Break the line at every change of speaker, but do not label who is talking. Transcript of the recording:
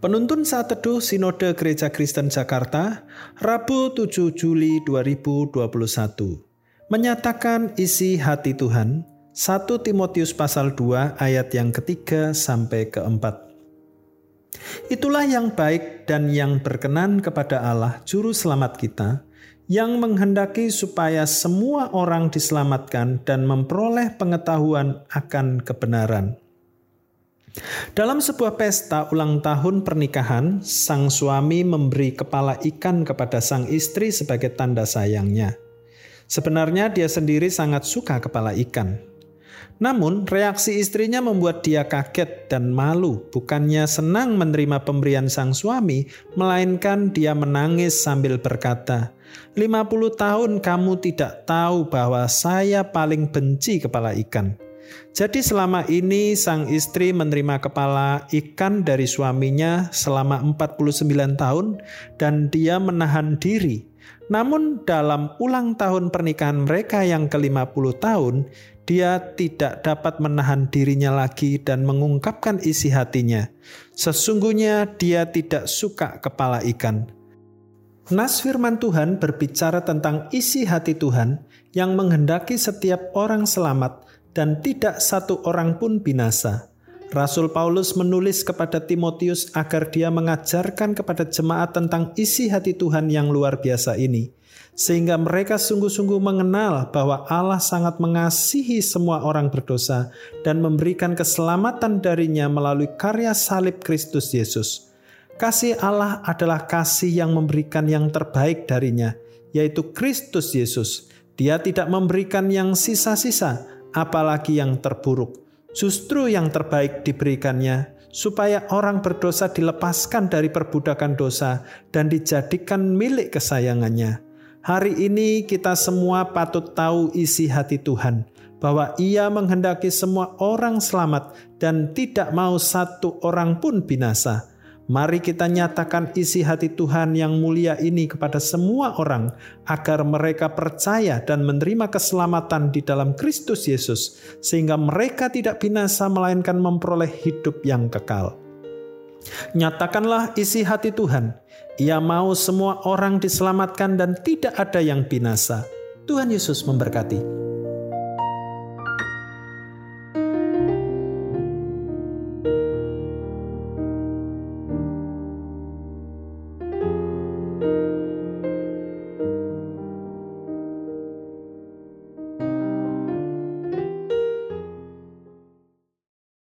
Penuntun saat teduh Sinode Gereja Kristen Jakarta, Rabu 7 Juli 2021. Menyatakan isi hati Tuhan, 1 Timotius pasal 2 ayat yang ketiga sampai keempat. Itulah yang baik dan yang berkenan kepada Allah Juru Selamat kita, yang menghendaki supaya semua orang diselamatkan dan memperoleh pengetahuan akan kebenaran. Dalam sebuah pesta ulang tahun pernikahan, sang suami memberi kepala ikan kepada sang istri sebagai tanda sayangnya. Sebenarnya dia sendiri sangat suka kepala ikan. Namun, reaksi istrinya membuat dia kaget dan malu. Bukannya senang menerima pemberian sang suami, melainkan dia menangis sambil berkata, "50 tahun kamu tidak tahu bahwa saya paling benci kepala ikan." Jadi selama ini sang istri menerima kepala ikan dari suaminya selama 49 tahun dan dia menahan diri. Namun dalam ulang tahun pernikahan mereka yang ke-50 tahun, dia tidak dapat menahan dirinya lagi dan mengungkapkan isi hatinya. Sesungguhnya dia tidak suka kepala ikan. Nas firman Tuhan berbicara tentang isi hati Tuhan yang menghendaki setiap orang selamat dan tidak satu orang pun binasa. Rasul Paulus menulis kepada Timotius agar dia mengajarkan kepada jemaat tentang isi hati Tuhan yang luar biasa ini, sehingga mereka sungguh-sungguh mengenal bahwa Allah sangat mengasihi semua orang berdosa dan memberikan keselamatan darinya melalui karya salib Kristus Yesus. Kasih Allah adalah kasih yang memberikan yang terbaik darinya, yaitu Kristus Yesus. Dia tidak memberikan yang sisa-sisa, apalagi yang terburuk. Justru yang terbaik diberikannya, supaya orang berdosa dilepaskan dari perbudakan dosa dan dijadikan milik kesayangannya. Hari ini kita semua patut tahu isi hati Tuhan, bahwa Ia menghendaki semua orang selamat dan tidak mau satu orang pun binasa. Mari kita nyatakan isi hati Tuhan yang mulia ini kepada semua orang, agar mereka percaya dan menerima keselamatan di dalam Kristus Yesus, sehingga mereka tidak binasa, melainkan memperoleh hidup yang kekal. Nyatakanlah isi hati Tuhan. Ia mau semua orang diselamatkan dan tidak ada yang binasa. Tuhan Yesus memberkati.